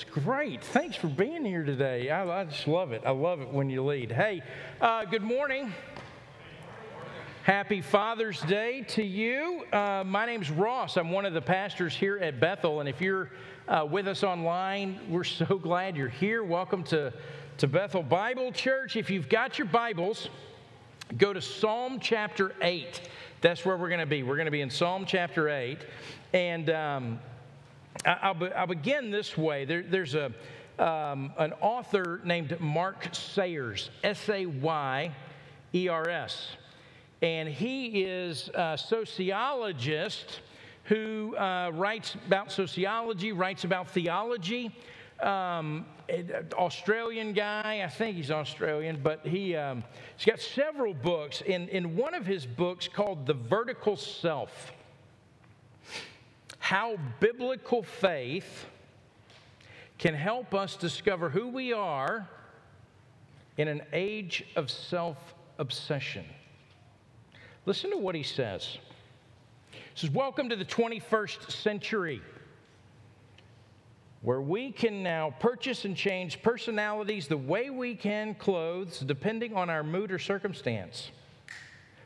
It's great. Thanks for being here today. I, I just love it. I love it when you lead. Hey, uh, good morning. Happy Father's Day to you. Uh, my name's Ross. I'm one of the pastors here at Bethel. And if you're uh, with us online, we're so glad you're here. Welcome to, to Bethel Bible Church. If you've got your Bibles, go to Psalm chapter 8. That's where we're going to be. We're going to be in Psalm chapter 8. And um, I'll, be, I'll begin this way. There, there's a, um, an author named Mark Sayers, S A Y E R S. And he is a sociologist who uh, writes about sociology, writes about theology. Um, Australian guy, I think he's Australian, but he, um, he's got several books. In, in one of his books called The Vertical Self, how biblical faith can help us discover who we are in an age of self obsession. Listen to what he says. He says, Welcome to the 21st century, where we can now purchase and change personalities the way we can clothes, depending on our mood or circumstance.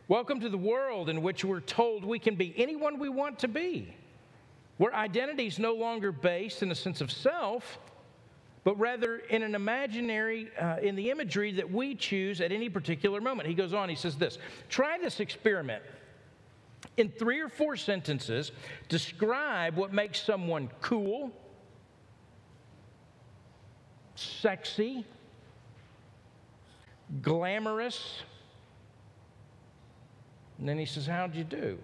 Welcome to the world in which we're told we can be anyone we want to be where identity is no longer based in a sense of self, but rather in an imaginary, uh, in the imagery that we choose at any particular moment. He goes on, he says this try this experiment. In three or four sentences, describe what makes someone cool, sexy, glamorous. And then he says, How'd you do?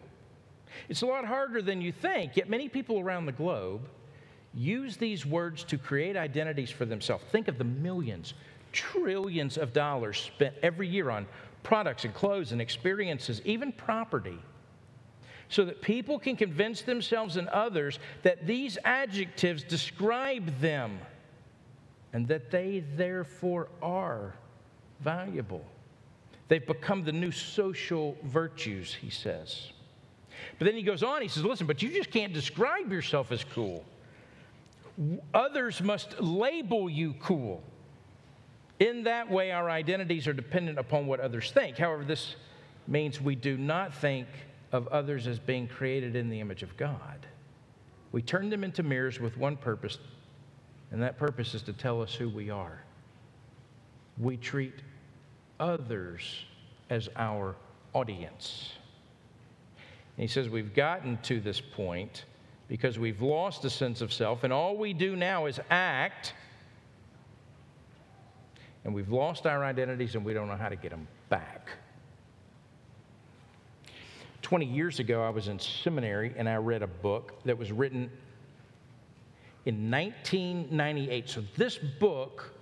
It's a lot harder than you think, yet many people around the globe use these words to create identities for themselves. Think of the millions, trillions of dollars spent every year on products and clothes and experiences, even property, so that people can convince themselves and others that these adjectives describe them and that they therefore are valuable. They've become the new social virtues, he says. But then he goes on, he says, Listen, but you just can't describe yourself as cool. Others must label you cool. In that way, our identities are dependent upon what others think. However, this means we do not think of others as being created in the image of God. We turn them into mirrors with one purpose, and that purpose is to tell us who we are. We treat others as our audience. He says we've gotten to this point because we've lost a sense of self, and all we do now is act. And we've lost our identities and we don't know how to get them back. 20 years ago, I was in seminary and I read a book that was written in 1998. So, this book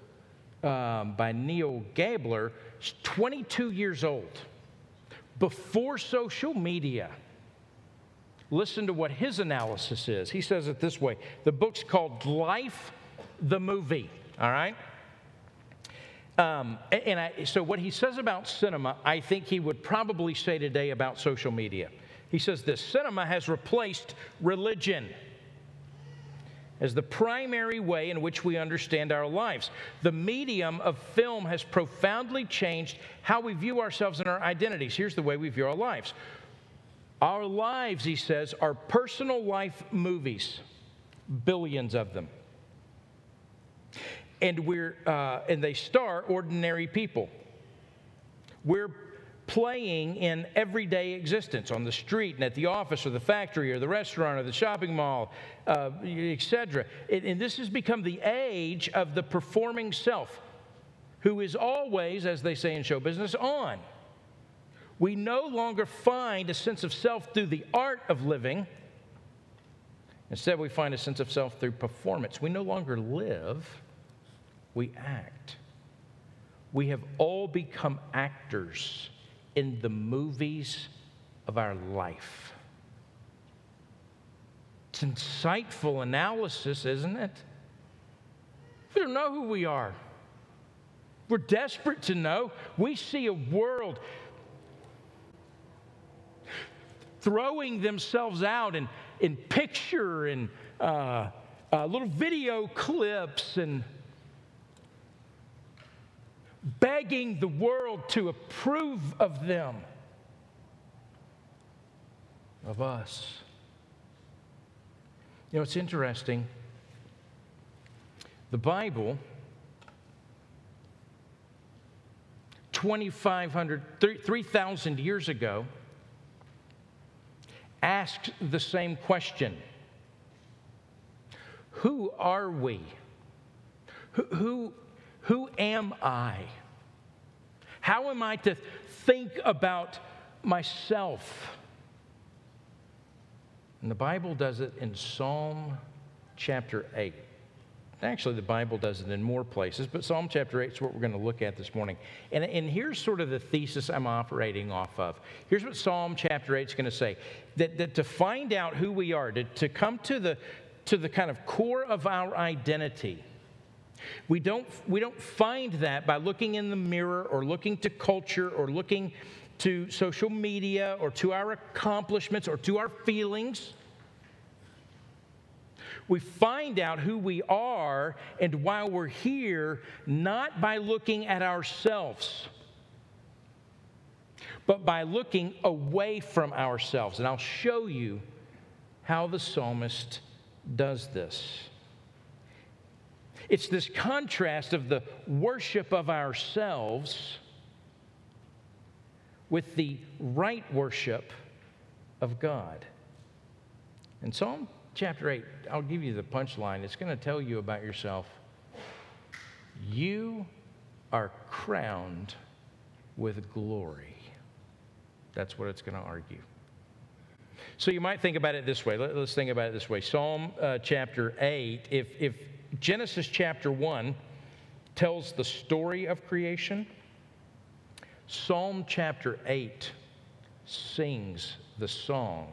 um, by Neal Gabler is 22 years old, before social media. Listen to what his analysis is. He says it this way the book's called Life the Movie, all right? Um, and I, so, what he says about cinema, I think he would probably say today about social media. He says this cinema has replaced religion as the primary way in which we understand our lives. The medium of film has profoundly changed how we view ourselves and our identities. Here's the way we view our lives our lives, he says, are personal life movies, billions of them. And, we're, uh, and they star ordinary people. We're playing in everyday existence on the street and at the office or the factory or the restaurant or the shopping mall, uh, etc. And this has become the age of the performing self, who is always, as they say in show business, on. We no longer find a sense of self through the art of living. Instead, we find a sense of self through performance. We no longer live, we act. We have all become actors in the movies of our life. It's insightful analysis, isn't it? We don't know who we are. We're desperate to know. We see a world throwing themselves out in, in picture and uh, uh, little video clips and begging the world to approve of them, of us. You know, it's interesting. The Bible, 2,500, 3,000 years ago, asked the same question Who are we? Who, who, who am I? How am I to think about myself? And the Bible does it in Psalm chapter 8. Actually, the Bible does it in more places, but Psalm chapter 8 is what we're going to look at this morning. And, and here's sort of the thesis I'm operating off of. Here's what Psalm chapter 8 is going to say that, that to find out who we are, to, to come to the, to the kind of core of our identity, we don't, we don't find that by looking in the mirror or looking to culture or looking to social media or to our accomplishments or to our feelings. We find out who we are and why we're here not by looking at ourselves, but by looking away from ourselves. And I'll show you how the psalmist does this. It's this contrast of the worship of ourselves with the right worship of God. And Psalm chapter 8, I'll give you the punchline. It's going to tell you about yourself. You are crowned with glory. That's what it's going to argue. So you might think about it this way. Let, us think about it this way. Psalm uh, chapter 8, if, if Genesis chapter 1 tells the story of creation, Psalm chapter 8 sings the song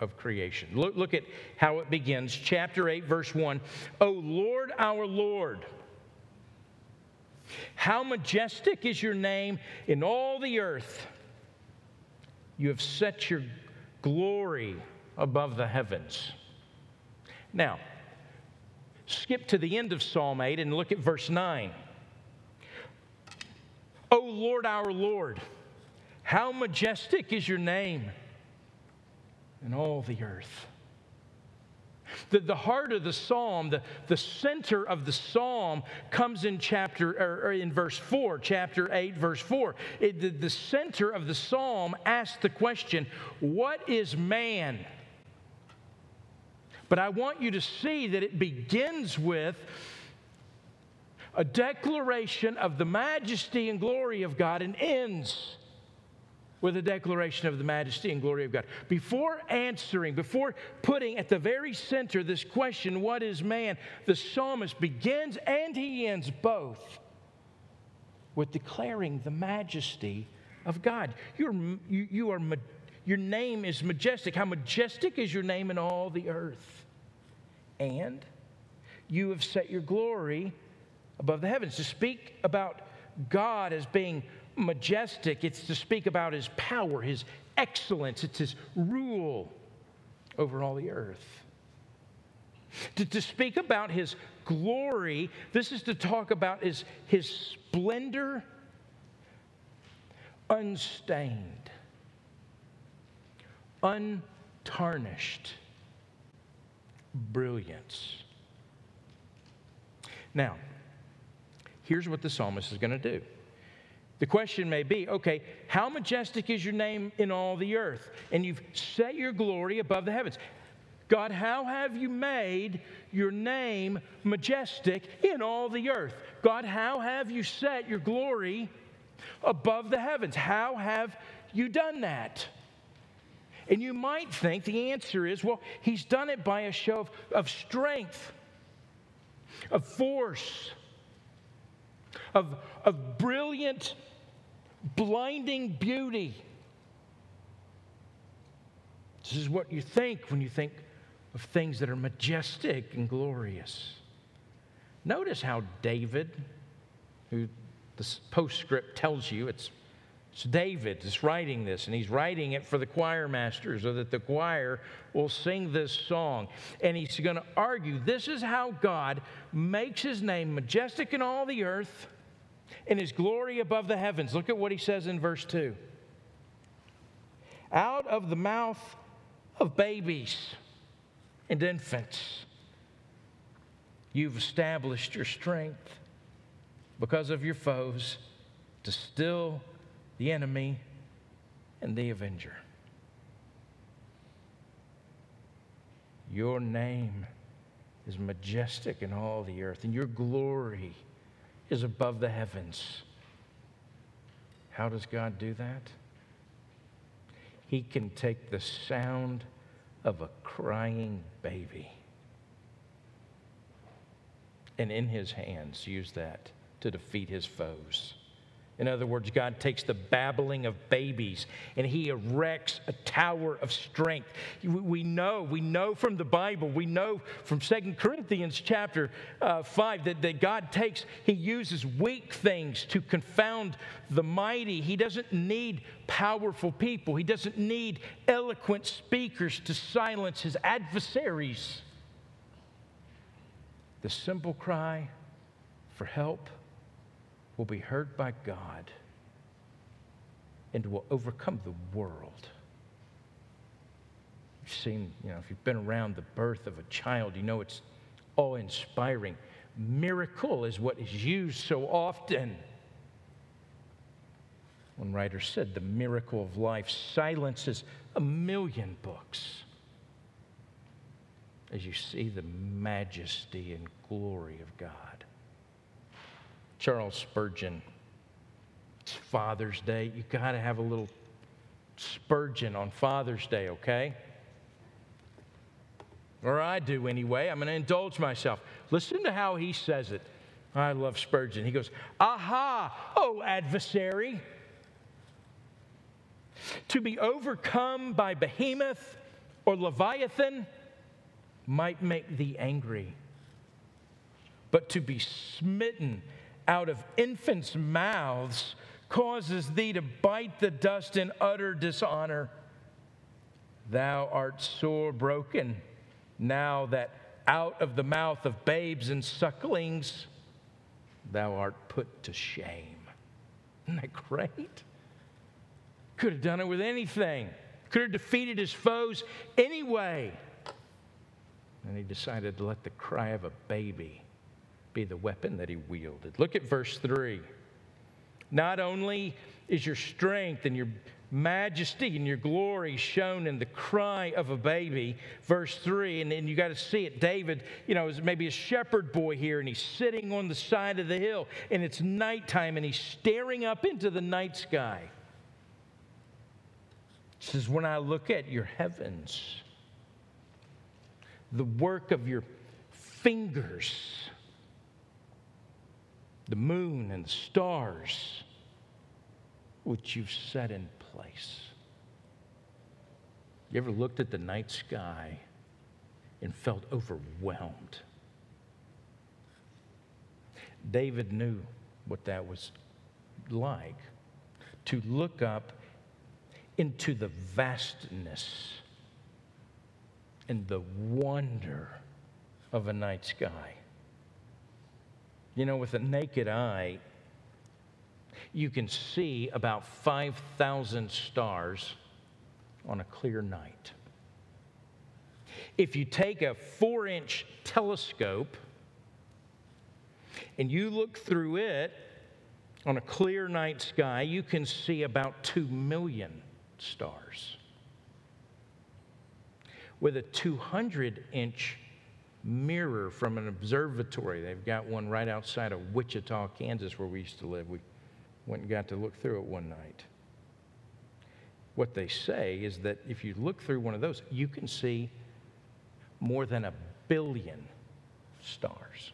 of creation. Look, look at how it begins. Chapter 8, verse 1 O Lord, our Lord, how majestic is your name in all the earth. You have set your glory above the heavens. Now, skip to the end of Psalm 8 and look at verse 9. O Lord, our Lord, how majestic is your name in all the earth. The, the heart of the psalm, the, the center of the psalm comes in chapter or, or in verse 4, chapter 8, verse 4. It, the, the center of the psalm asks the question, What is man? But I want you to see that it begins with a declaration of the majesty and glory of God and ends with a declaration of the majesty and glory of God. Before answering, before putting at the very center this question, what is man? The psalmist begins and he ends both with declaring the majesty of God. You're, you, you are, your name is majestic. How majestic is your name in all the earth? And you have set your glory above the heavens. To speak about God as being majestic, it's to speak about his power, his excellence, it's his rule over all the earth. To, to speak about his glory, this is to talk about his, his splendor unstained, untarnished brilliance. Now, here's what the psalmist is going to do. The question may be okay, how majestic is your name in all the earth? And you've set your glory above the heavens. God, how have you made your name majestic in all the earth? God, how have you set your glory above the heavens? How have you done that? And you might think the answer is well, he's done it by a show of, of strength, of force, of, of brilliant blinding beauty. This is what you think when you think of things that are majestic and glorious. Notice how David, who the postscript tells you it's So David is writing this, and he's writing it for the choir master so that the choir will sing this song. And he's going to argue this is how God makes his name majestic in all the earth and his glory above the heavens. Look at what he says in verse 2. Out of the mouth of babies and infants, you've established your strength because of your foes to still the enemy, and the avenger. Your name is majestic in all the earth, and your glory is above the heavens. How does God do that? He can take the sound of a crying baby and in his hands use that to defeat his foes. In other words, God takes the babbling of babies and he erects a tower of strength. We know, we know from the Bible, we know from Second Corinthians chapter uh, 5 that, that God takes, he uses weak things to confound the mighty. He doesn't need powerful people, he doesn't need eloquent speakers to silence his adversaries. The simple cry for help will be heard by God and will overcome the world. You've seen, you know, if you've been around the birth of a child, you know it's awe inspiring. Miracle is what is used so often. One writer said the miracle of life silences a million books as you see the majesty and glory of God. Charles Spurgeon. It's Father's Day. You got to have a little Spurgeon on Father's Day, okay? Or I do anyway. I'm going to indulge myself. Listen to how he says it. I love Spurgeon. He goes, Aha, oh adversary. To be overcome by behemoth or leviathan might make thee angry, but to be smitten out of infants' mouths causes thee to bite the dust in utter dishonor. Thou art sore broken, now that out of the mouth of babes and sucklings thou art put to shame. Isn't that great? Could have done it with anything, could have defeated his foes anyway. And he decided to let the cry of a baby be the weapon that he wielded. Look at verse 3. Not only is your strength and your majesty and your glory shown in the cry of a baby. Verse 3, and, then you got to see it. David, you know, is maybe a shepherd boy here, and he's sitting on the side of the hill, and it's nighttime, and he's staring up into the night sky. He says, When I look at your heavens, the work of your fingers, the moon and the stars which you've set in place. You ever looked at the night sky and felt overwhelmed? David knew what that was like to look up into the vastness and the wonder of a night sky. You know, with a naked eye, you can see about 5,000 stars on a clear night. If you take a four inch telescope and you look through it on a clear night sky, you can see about 2 million stars. With a 200 inch mirror from an observatory. They've got one right outside of Wichita, Kansas, where we used to live. We went and got to look through it one night. What they say is that if you look through one of those, you can see more than a billion stars.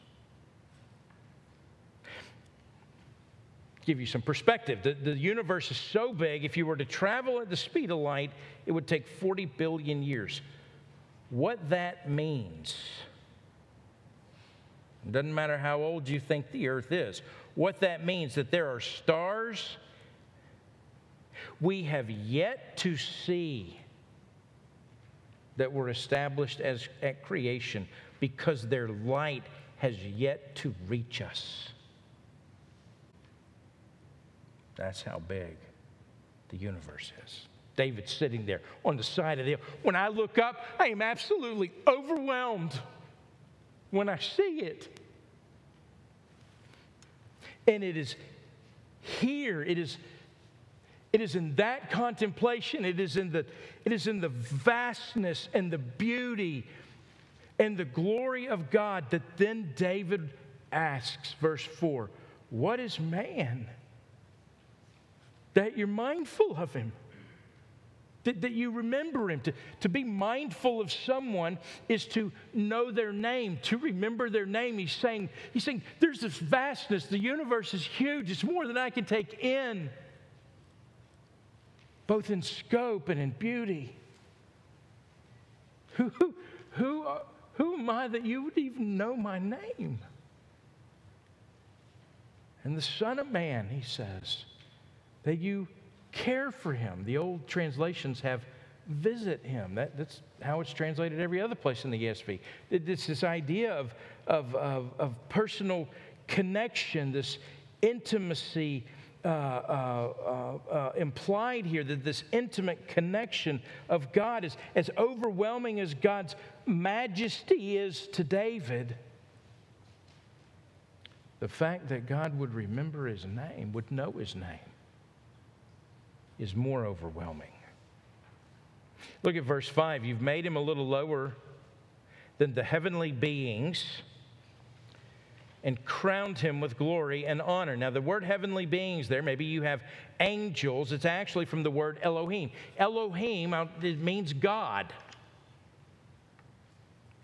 Give you some perspective. The, the universe is so big, if you were to travel at the speed of light, it would take 40 billion years. What that means doesn't matter how old you think the earth is. What that means that there are stars we have yet to see that were established as at creation because their light has yet to reach us. That's how big the universe is. David's sitting there on the side of the hill. When I look up, I am absolutely overwhelmed when I see it. And it is here, it is, it is in that contemplation, it is in, the, it is in the vastness and the beauty and the glory of God that then David asks, verse 4, What is man? That you're mindful of him that, that you remember him. To, to be mindful of someone is to know their name, to remember their name. He's saying, he's saying, there's this vastness. The universe is huge. It's more than I can take in, both in scope and in beauty. Who, who, who, uh, who am I that you would even know my name? And the Son of Man, he says, that you care for him. The old translations have visit him. That, that's how it's translated every other place in the ESV. It's this idea of, of, of, of personal connection, this intimacy uh, uh, uh, uh implied here, that this intimate connection of God is as overwhelming as God's majesty is to David. The fact that God would remember his name, would know his name is more overwhelming. Look at verse 5. You've made him a little lower than the heavenly beings and crowned him with glory and honor. Now, the word heavenly beings there, maybe you have angels. It's actually from the word Elohim. Elohim, uh, it means God.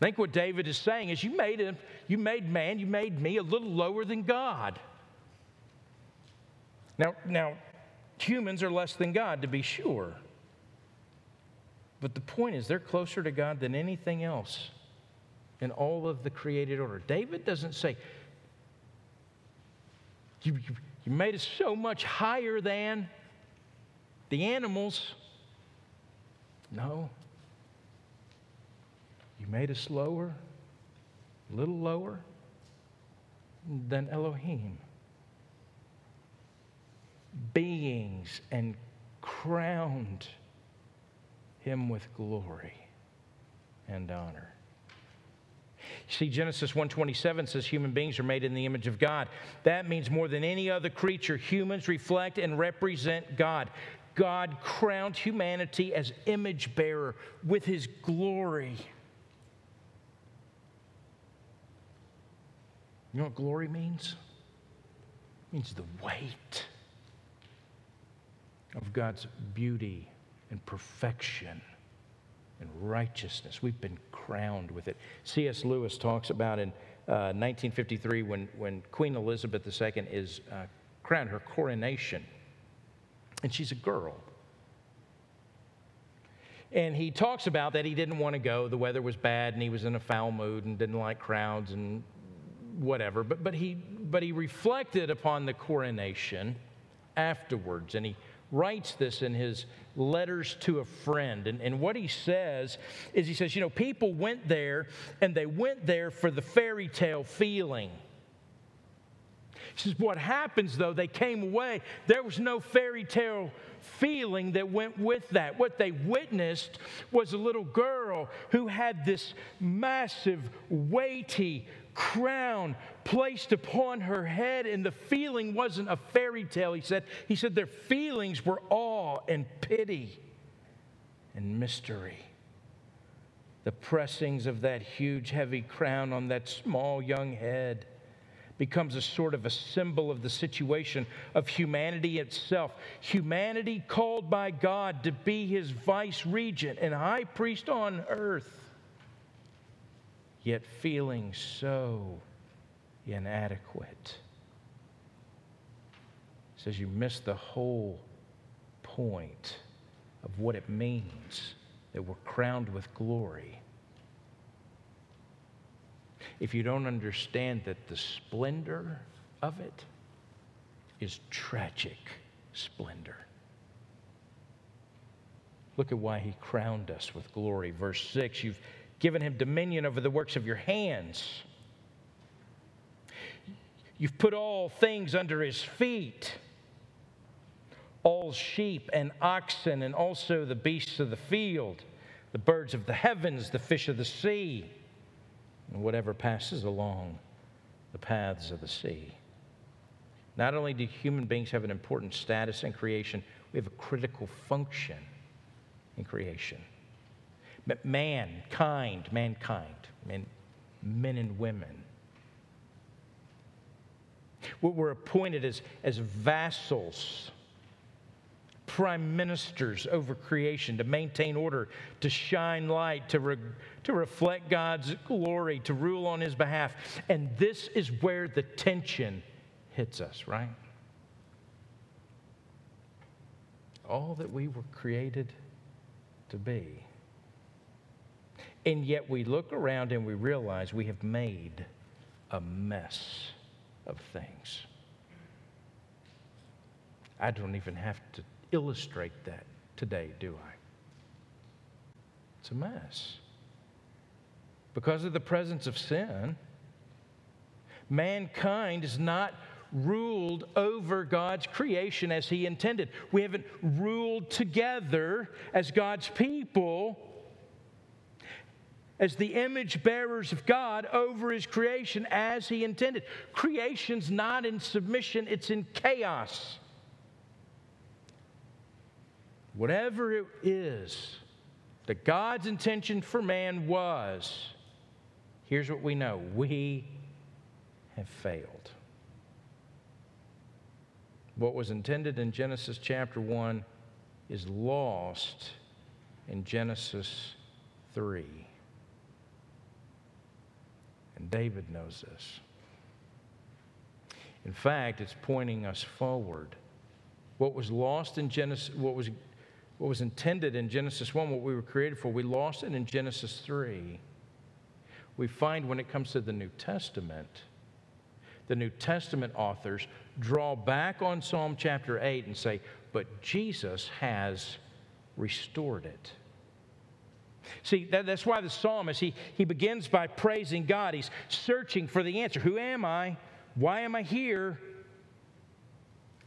I think what David is saying is you made, him, you made man, you made me a little lower than God. Now, now Humans are less than God, to be sure. But the point is, they're closer to God than anything else in all of the created order. David doesn't say, You, you, you made us so much higher than the animals. No. You made us lower, a little lower than Elohim beings and crowned him with glory and honor. See, Genesis 1:27 says human beings are made in the image of God. That means more than any other creature, humans reflect and represent God. God crowned humanity as image bearer with his glory. You know what glory means? It means the weight of God's beauty and perfection and righteousness. We've been crowned with it. C.S. Lewis talks about in uh, 1953 when, when Queen Elizabeth II is uh, crowned, her coronation, and she's a girl. And he talks about that he didn't want to go. The weather was bad and he was in a foul mood and didn't like crowds and whatever. But, but, he, but he reflected upon the coronation afterwards and he writes this in his letters to a friend. And, and what he says is he says, you know, people went there and they went there for the fairy tale feeling. He says, what happens though, they came away, there was no fairy tale feeling that went with that. What they witnessed was a little girl who had this massive, weighty, crown placed upon her head, and the feeling wasn't a fairy tale, he said. He said their feelings were awe and pity and mystery. The pressings of that huge, heavy crown on that small, young head becomes a sort of a symbol of the situation of humanity itself. Humanity called by God to be his vice regent and high priest on earth yet feeling so inadequate. says you miss the whole point of what it means that we're crowned with glory. If you don't understand that the splendor of it is tragic splendor. Look at why he crowned us with glory. Verse 6 You've given him dominion over the works of your hands. You've put all things under his feet all sheep and oxen, and also the beasts of the field, the birds of the heavens, the fish of the sea, and whatever passes along the paths of the sea. Not only do human beings have an important status in creation, we have a critical function in creation. But mankind, mankind, men, men and women, we're appointed as, as vassals prime ministers over creation, to maintain order, to shine light, to, re- to reflect God's glory, to rule on His behalf. And this is where the tension hits us, right? All that we were created to be. And yet we look around and we realize we have made a mess of things. I don't even have to illustrate that today, do I? It's a mess. Because of the presence of sin, mankind is not ruled over God's creation as He intended. We haven't ruled together as God's people, as the image bearers of God over His creation as He intended. Creation's not in submission, it's in chaos. Whatever it is that God's intention for man was, here's what we know we have failed. What was intended in Genesis chapter 1 is lost in Genesis 3. And David knows this. In fact, it's pointing us forward. What was lost in Genesis, what was what was intended in Genesis 1, what we were created for, we lost it in Genesis 3. We find when it comes to the New Testament, the New Testament authors draw back on Psalm chapter 8 and say, but Jesus has restored it. See, that, that's why the psalmist, he, he begins by praising God. He's searching for the answer. Who am I? Why am I here?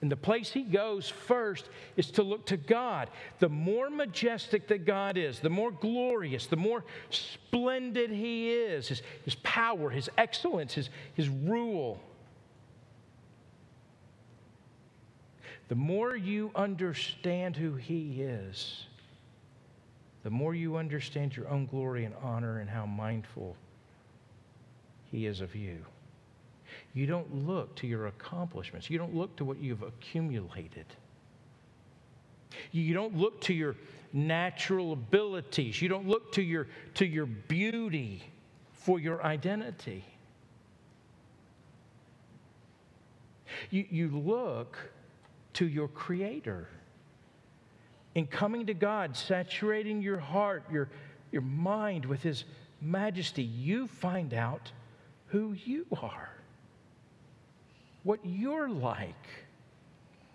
And the place he goes first is to look to God. The more majestic that God is, the more glorious, the more splendid he is, his, his power, his excellence, his, his rule. The more you understand who he is, the more you understand your own glory and honor and how mindful he is of you. You don't look to your accomplishments. You don't look to what you've accumulated. You don't look to your natural abilities. You don't look to your, to your beauty for your identity. You, you look to your Creator. In coming to God, saturating your heart, your, your mind with His majesty, you find out who you are what you're like.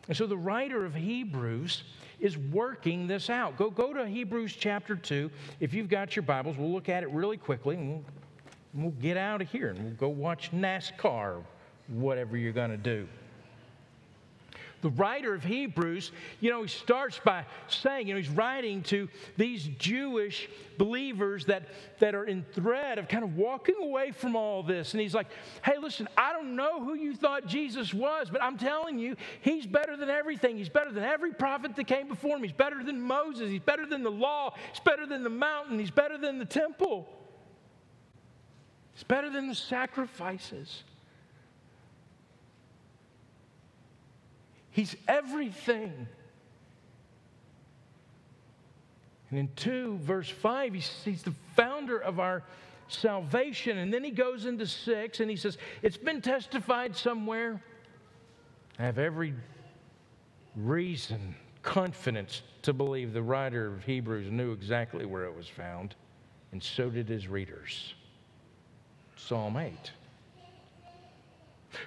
And so the writer of Hebrews is working this out. Go, go to Hebrews chapter 2. If you've got your Bibles, we'll look at it really quickly and we'll, we'll get out of here and we'll go watch NASCAR, whatever you're going to do the writer of Hebrews, you know, he starts by saying, you know, he's writing to these Jewish believers that, that are in threat of kind of walking away from all this. And he's like, hey, listen, I don't know who you thought Jesus was, but I'm telling you, he's better than everything. He's better than every prophet that came before him. He's better than Moses. He's better than the law. He's better than the mountain. He's better than the temple. He's better than the sacrifices. He's everything. And in 2, verse 5, he's, he's the founder of our salvation. And then he goes into 6 and he says, It's been testified somewhere. I have every reason, confidence to believe the writer of Hebrews knew exactly where it was found, and so did his readers. Psalm 8.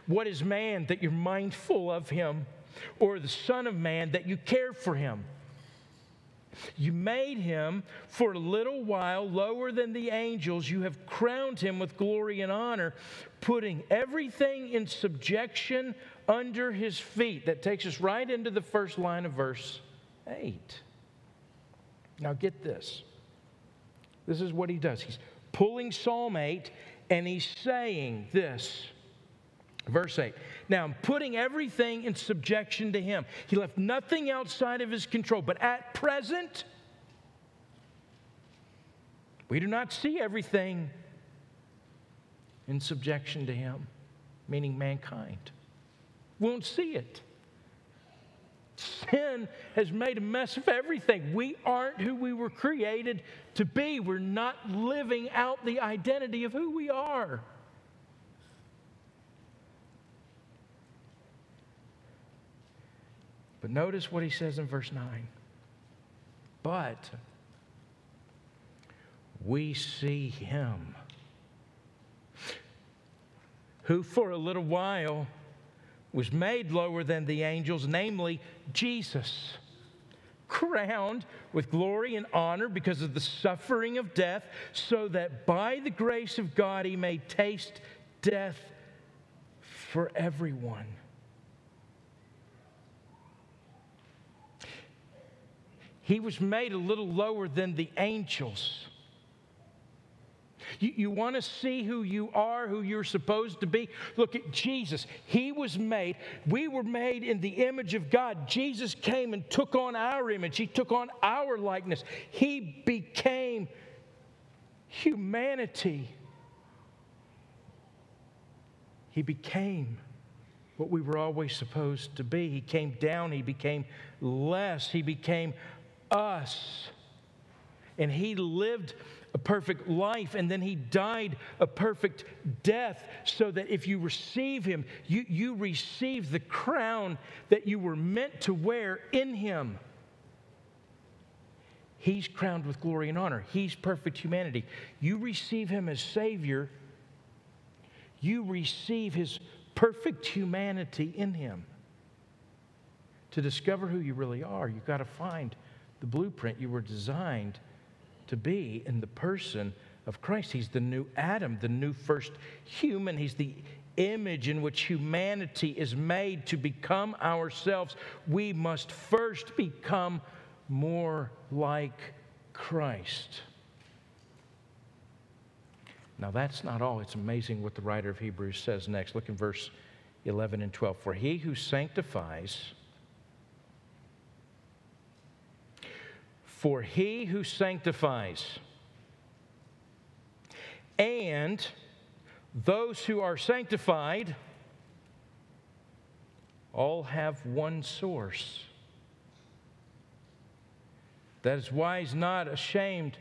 What is man that you're mindful of him? Or the Son of Man that you care for him. You made him for a little while lower than the angels. You have crowned him with glory and honor, putting everything in subjection under his feet. That takes us right into the first line of verse 8. Now, get this. This is what he does. He's pulling Psalm 8 and he's saying this. Verse 8. Now, I'm putting everything in subjection to him. He left nothing outside of his control. But at present, we do not see everything in subjection to him, meaning mankind. Won't see it. Sin has made a mess of everything. We aren't who we were created to be. We're not living out the identity of who we are. But notice what he says in verse 9. But we see him who for a little while was made lower than the angels, namely Jesus, crowned with glory and honor because of the suffering of death, so that by the grace of God he may taste death for everyone. He was made a little lower than the angels. You, you want to see who you are, who you're supposed to be? Look at Jesus. He was made, we were made in the image of God. Jesus came and took on our image, He took on our likeness. He became humanity. He became what we were always supposed to be. He came down, He became less, He became us. And he lived a perfect life and then he died a perfect death so that if you receive him, you, you receive the crown that you were meant to wear in him. He's crowned with glory and honor. He's perfect humanity. You receive him as Savior, you receive his perfect humanity in him. To discover who you really are, you've got to find the blueprint you were designed to be in the person of Christ. He's the new Adam, the new first human. He's the image in which humanity is made to become ourselves. We must first become more like Christ. Now, that's not all. It's amazing what the writer of Hebrews says next. Look in verse 11 and 12. For he who sanctifies, For he who sanctifies and those who are sanctified all have one source. That is why he's not ashamed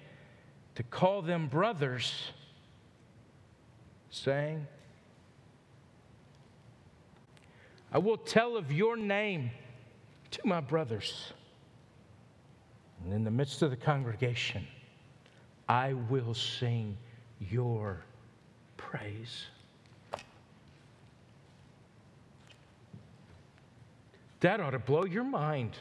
to call them brothers, saying, I will tell of your name to my brothers. And in the midst of the congregation, I will sing your praise. That ought to blow your mind.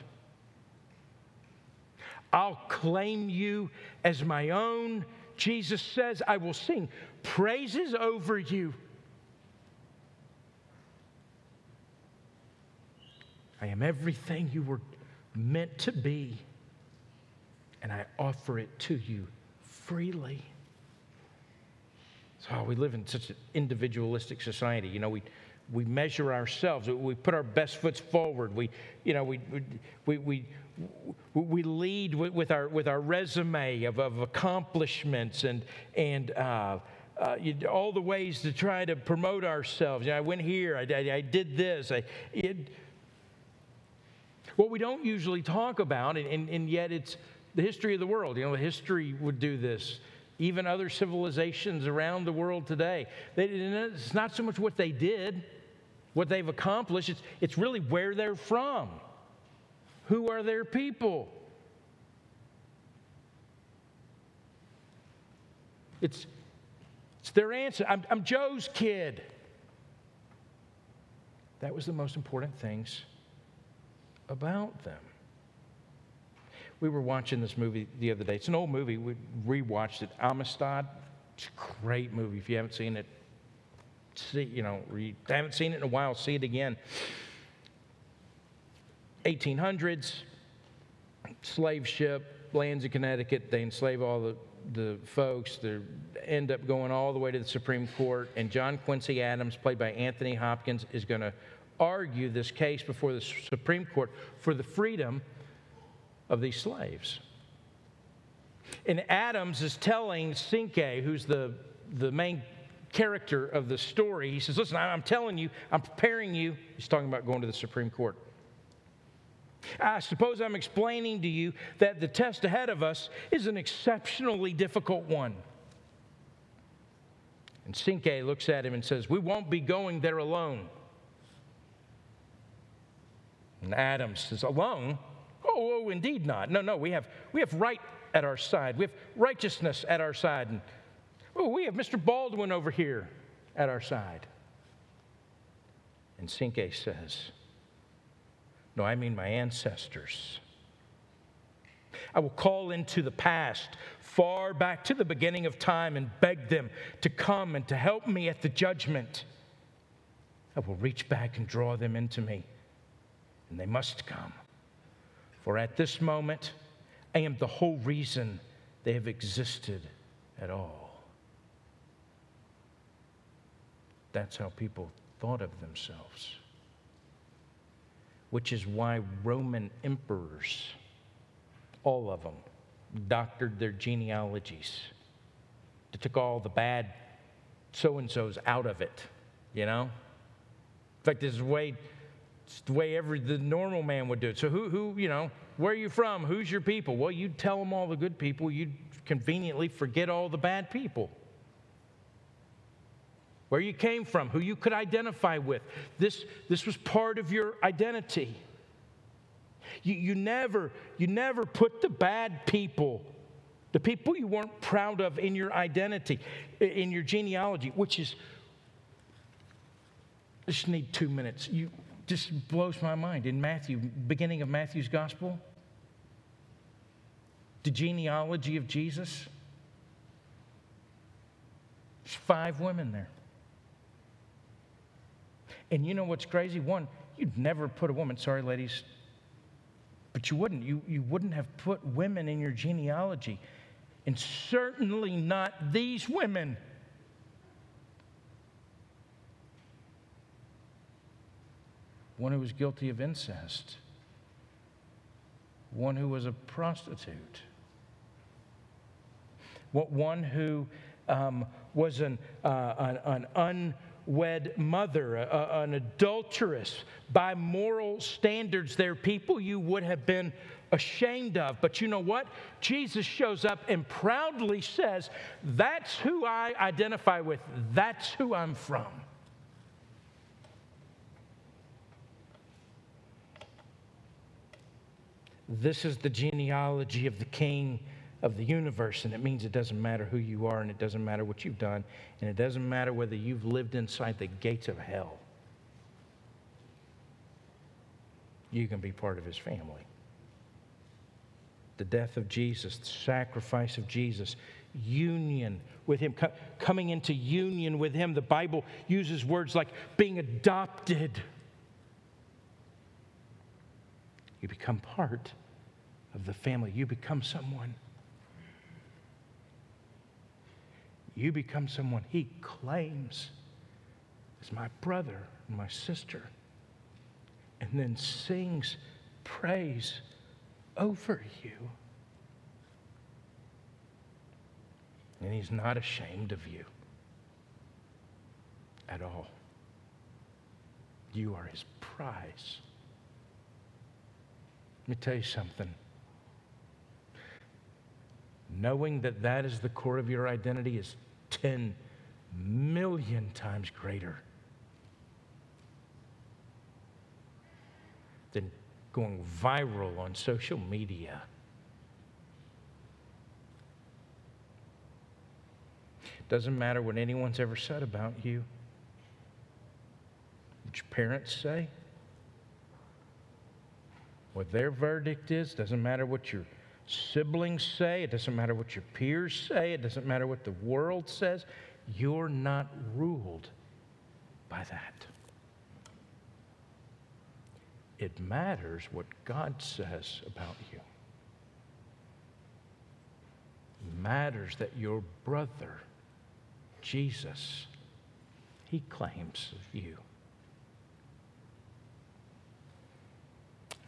I'll claim you as my own. Jesus says, I will sing praises over you. I am everything you were meant to be and I offer it to you freely. So we live in such an individualistic society. You know, we, we measure ourselves. We put our best foots forward. We, you know, we, we, we, we lead with our, with our resume of, of accomplishments and, and uh, uh, all the ways to try to promote ourselves. You know, I went here, I, I, I did this. I, it, what we don't usually talk about, and, and, and yet it's the history of the world. You know, history would do this. Even other civilizations around the world today. They, it's not so much what they did, what they've accomplished, it's, it's really where they're from. Who are their people? It's, it's their answer. I'm, I'm Joe's kid. That was the most important things about them. We were watching this movie the other day. It's an old movie. We rewatched it. Amistad. It's a great movie. If you haven't seen it, see, you know, you haven't seen it in a while, see it again. 1800s, slave ship lands in Connecticut. They enslave all the, the folks. They end up going all the way to the Supreme Court. And John Quincy Adams, played by Anthony Hopkins, is going to argue this case before the Supreme Court for the freedom of these slaves. And Adams is telling Cinque, who's the, the main character of the story, he says, Listen, I'm telling you, I'm preparing you. He's talking about going to the Supreme Court. I suppose I'm explaining to you that the test ahead of us is an exceptionally difficult one. And Cinque looks at him and says, We won't be going there alone. And Adams says, Alone? Oh, oh, indeed not. No, no, we have, we have right at our side. We have righteousness at our side. And oh, we have Mr. Baldwin over here at our side. And Cinque says, No, I mean my ancestors. I will call into the past, far back to the beginning of time, and beg them to come and to help me at the judgment. I will reach back and draw them into me, and they must come. For at this moment, I am the whole reason they have existed at all. That's how people thought of themselves. Which is why Roman emperors, all of them, doctored their genealogies. They took all the bad so and so's out of it, you know? In fact, this is way it's the way every the normal man would do it. So who who you know where are you from? Who's your people? Well, you'd tell them all the good people. You'd conveniently forget all the bad people. Where you came from, who you could identify with. This this was part of your identity. You, you never you never put the bad people the people you weren't proud of in your identity, in your genealogy, which is, I just need two minutes. You, just blows my mind. In Matthew, beginning of Matthew's gospel, the genealogy of Jesus, there's five women there. And you know what's crazy? One, you'd never put a woman, sorry, ladies, but you wouldn't. You, you wouldn't have put women in your genealogy. And certainly not these women. One who was guilty of incest, one who was a prostitute, one who um, was an, uh, an, an, unwed mother, a, an adulteress. By moral standards, they're people you would have been ashamed of. But you know what? Jesus shows up and proudly says, That's who I identify with, that's who I'm from. This is the genealogy of the king of the universe, and it means it doesn't matter who you are, and it doesn't matter what you've done, and it doesn't matter whether you've lived inside the gates of hell. You can be part of his family. The death of Jesus, the sacrifice of Jesus, union with him, coming into union with him. The Bible uses words like being adopted you become part of the family. You become someone. You become someone he claims as my brother and my sister, and then sings praise over you. And he's not ashamed of you at all. You are his prize. Let me tell you something. Knowing that that is the core of your identity is 10 million times greater than going viral on social media. Doesn't matter what anyone's ever said about you, what your parents say, what their verdict is, doesn't matter what your siblings say, it doesn't matter what your peers say, it doesn't matter what the world says. You're not ruled by that. It matters what God says about you. It matters that your brother, Jesus, he claims you.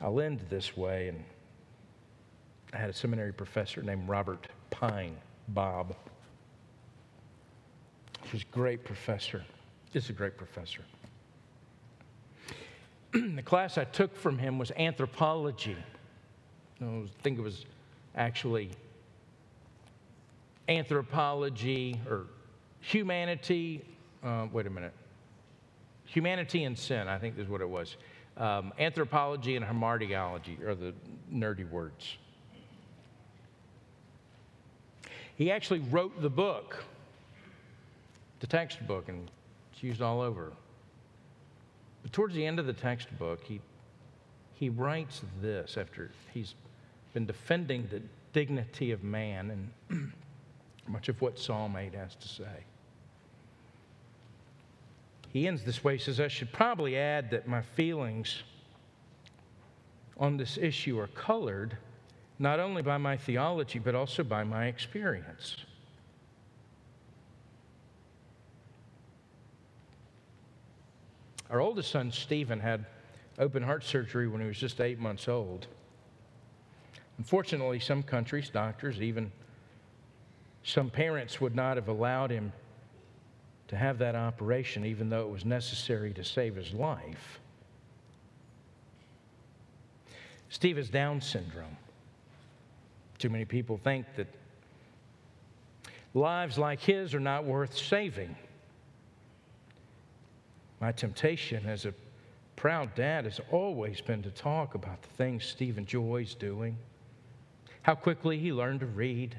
I'll end this way. And I had a seminary professor named Robert Pyne, Bob. He's a great professor. Just a great professor. the class I took from him was anthropology. I think it was actually anthropology or humanity. Uh, wait a minute. Humanity and sin, I think is what it was. Um, anthropology and hamartiology are the nerdy words. He actually wrote the book, the textbook, and it's used all over. But towards the end of the textbook, he, he writes this after he's been defending the dignity of man and much of what Psalm 8 has to say. He ends this way. He says, I should probably add that my feelings on this issue are colored not only by my theology, but also by my experience. Our oldest son, Stephen, had open heart surgery when he was just eight months old. Unfortunately, some countries, doctors, even some parents would not have allowed him to have that operation, even though it was necessary to save his life. Steve has Down syndrome. Too many people think that lives like his are not worth saving. My temptation as a proud dad has always been to talk about the things Steve enjoys doing, how quickly he learned to read,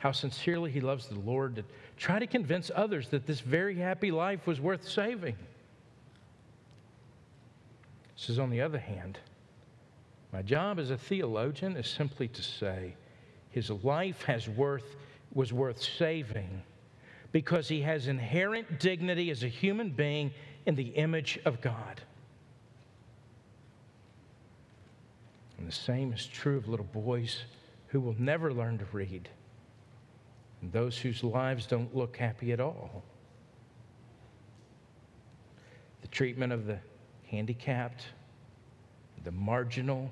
how sincerely he loves the Lord, to try to convince others that this very happy life was worth saving. Says, on the other hand, my job as a theologian is simply to say his life has worth, was worth saving because he has inherent dignity as a human being in the image of God. And the same is true of little boys who will never learn to read and those whose lives don't look happy at all. The treatment of the handicapped, the marginal,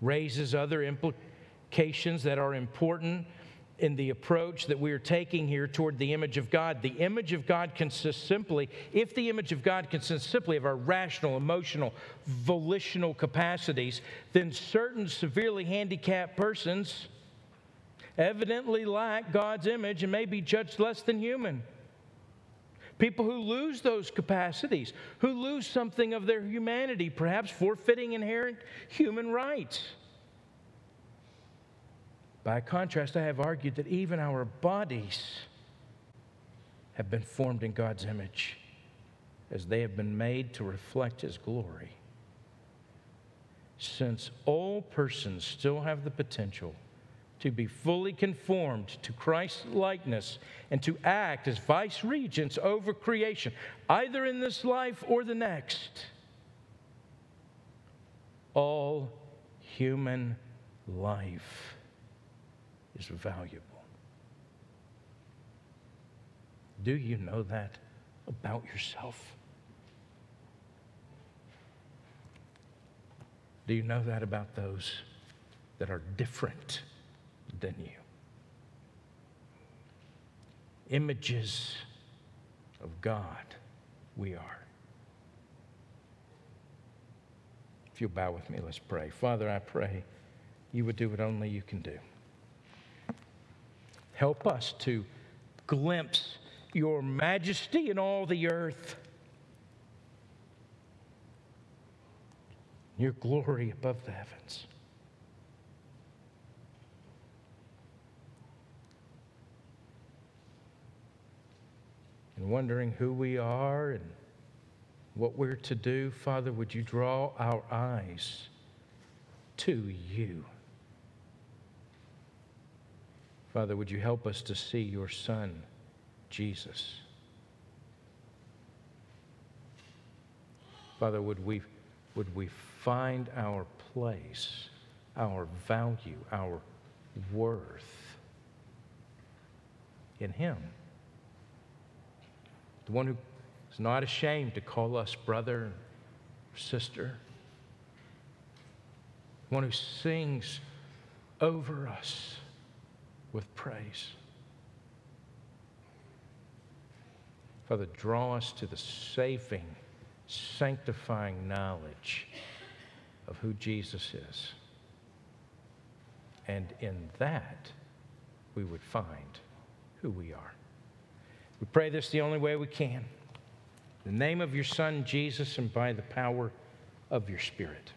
raises other implications that are important in the approach that we are taking here toward the image of God. The image of God consists simply, if the image of God consists simply of our rational, emotional, volitional capacities, then certain severely handicapped persons evidently lack God's image and may be judged less than human. People who lose those capacities, who lose something of their humanity, perhaps forfeiting inherent human rights. By contrast, I have argued that even our bodies have been formed in God's image as they have been made to reflect His glory. Since all persons still have the potential to be fully conformed to Christ's likeness and to act as vice regents over creation, either in this life or the next. All human life is valuable. Do you know that about yourself? Do you know that about those that are different? Than you. Images of God, we are. If you'll bow with me, let's pray. Father, I pray you would do what only you can do. Help us to glimpse your majesty in all the earth, your glory above the heavens. And wondering who we are and what we're to do, Father, would you draw our eyes to you? Father, would you help us to see your Son, Jesus? Father, would we, would we find our place, our value, our worth in Him? The one who is not ashamed to call us brother or sister, the one who sings over us with praise. Father, draw us to the saving, sanctifying knowledge of who Jesus is. And in that, we would find who we are. We pray this the only way we can. In the name of your Son, Jesus, and by the power of your Spirit.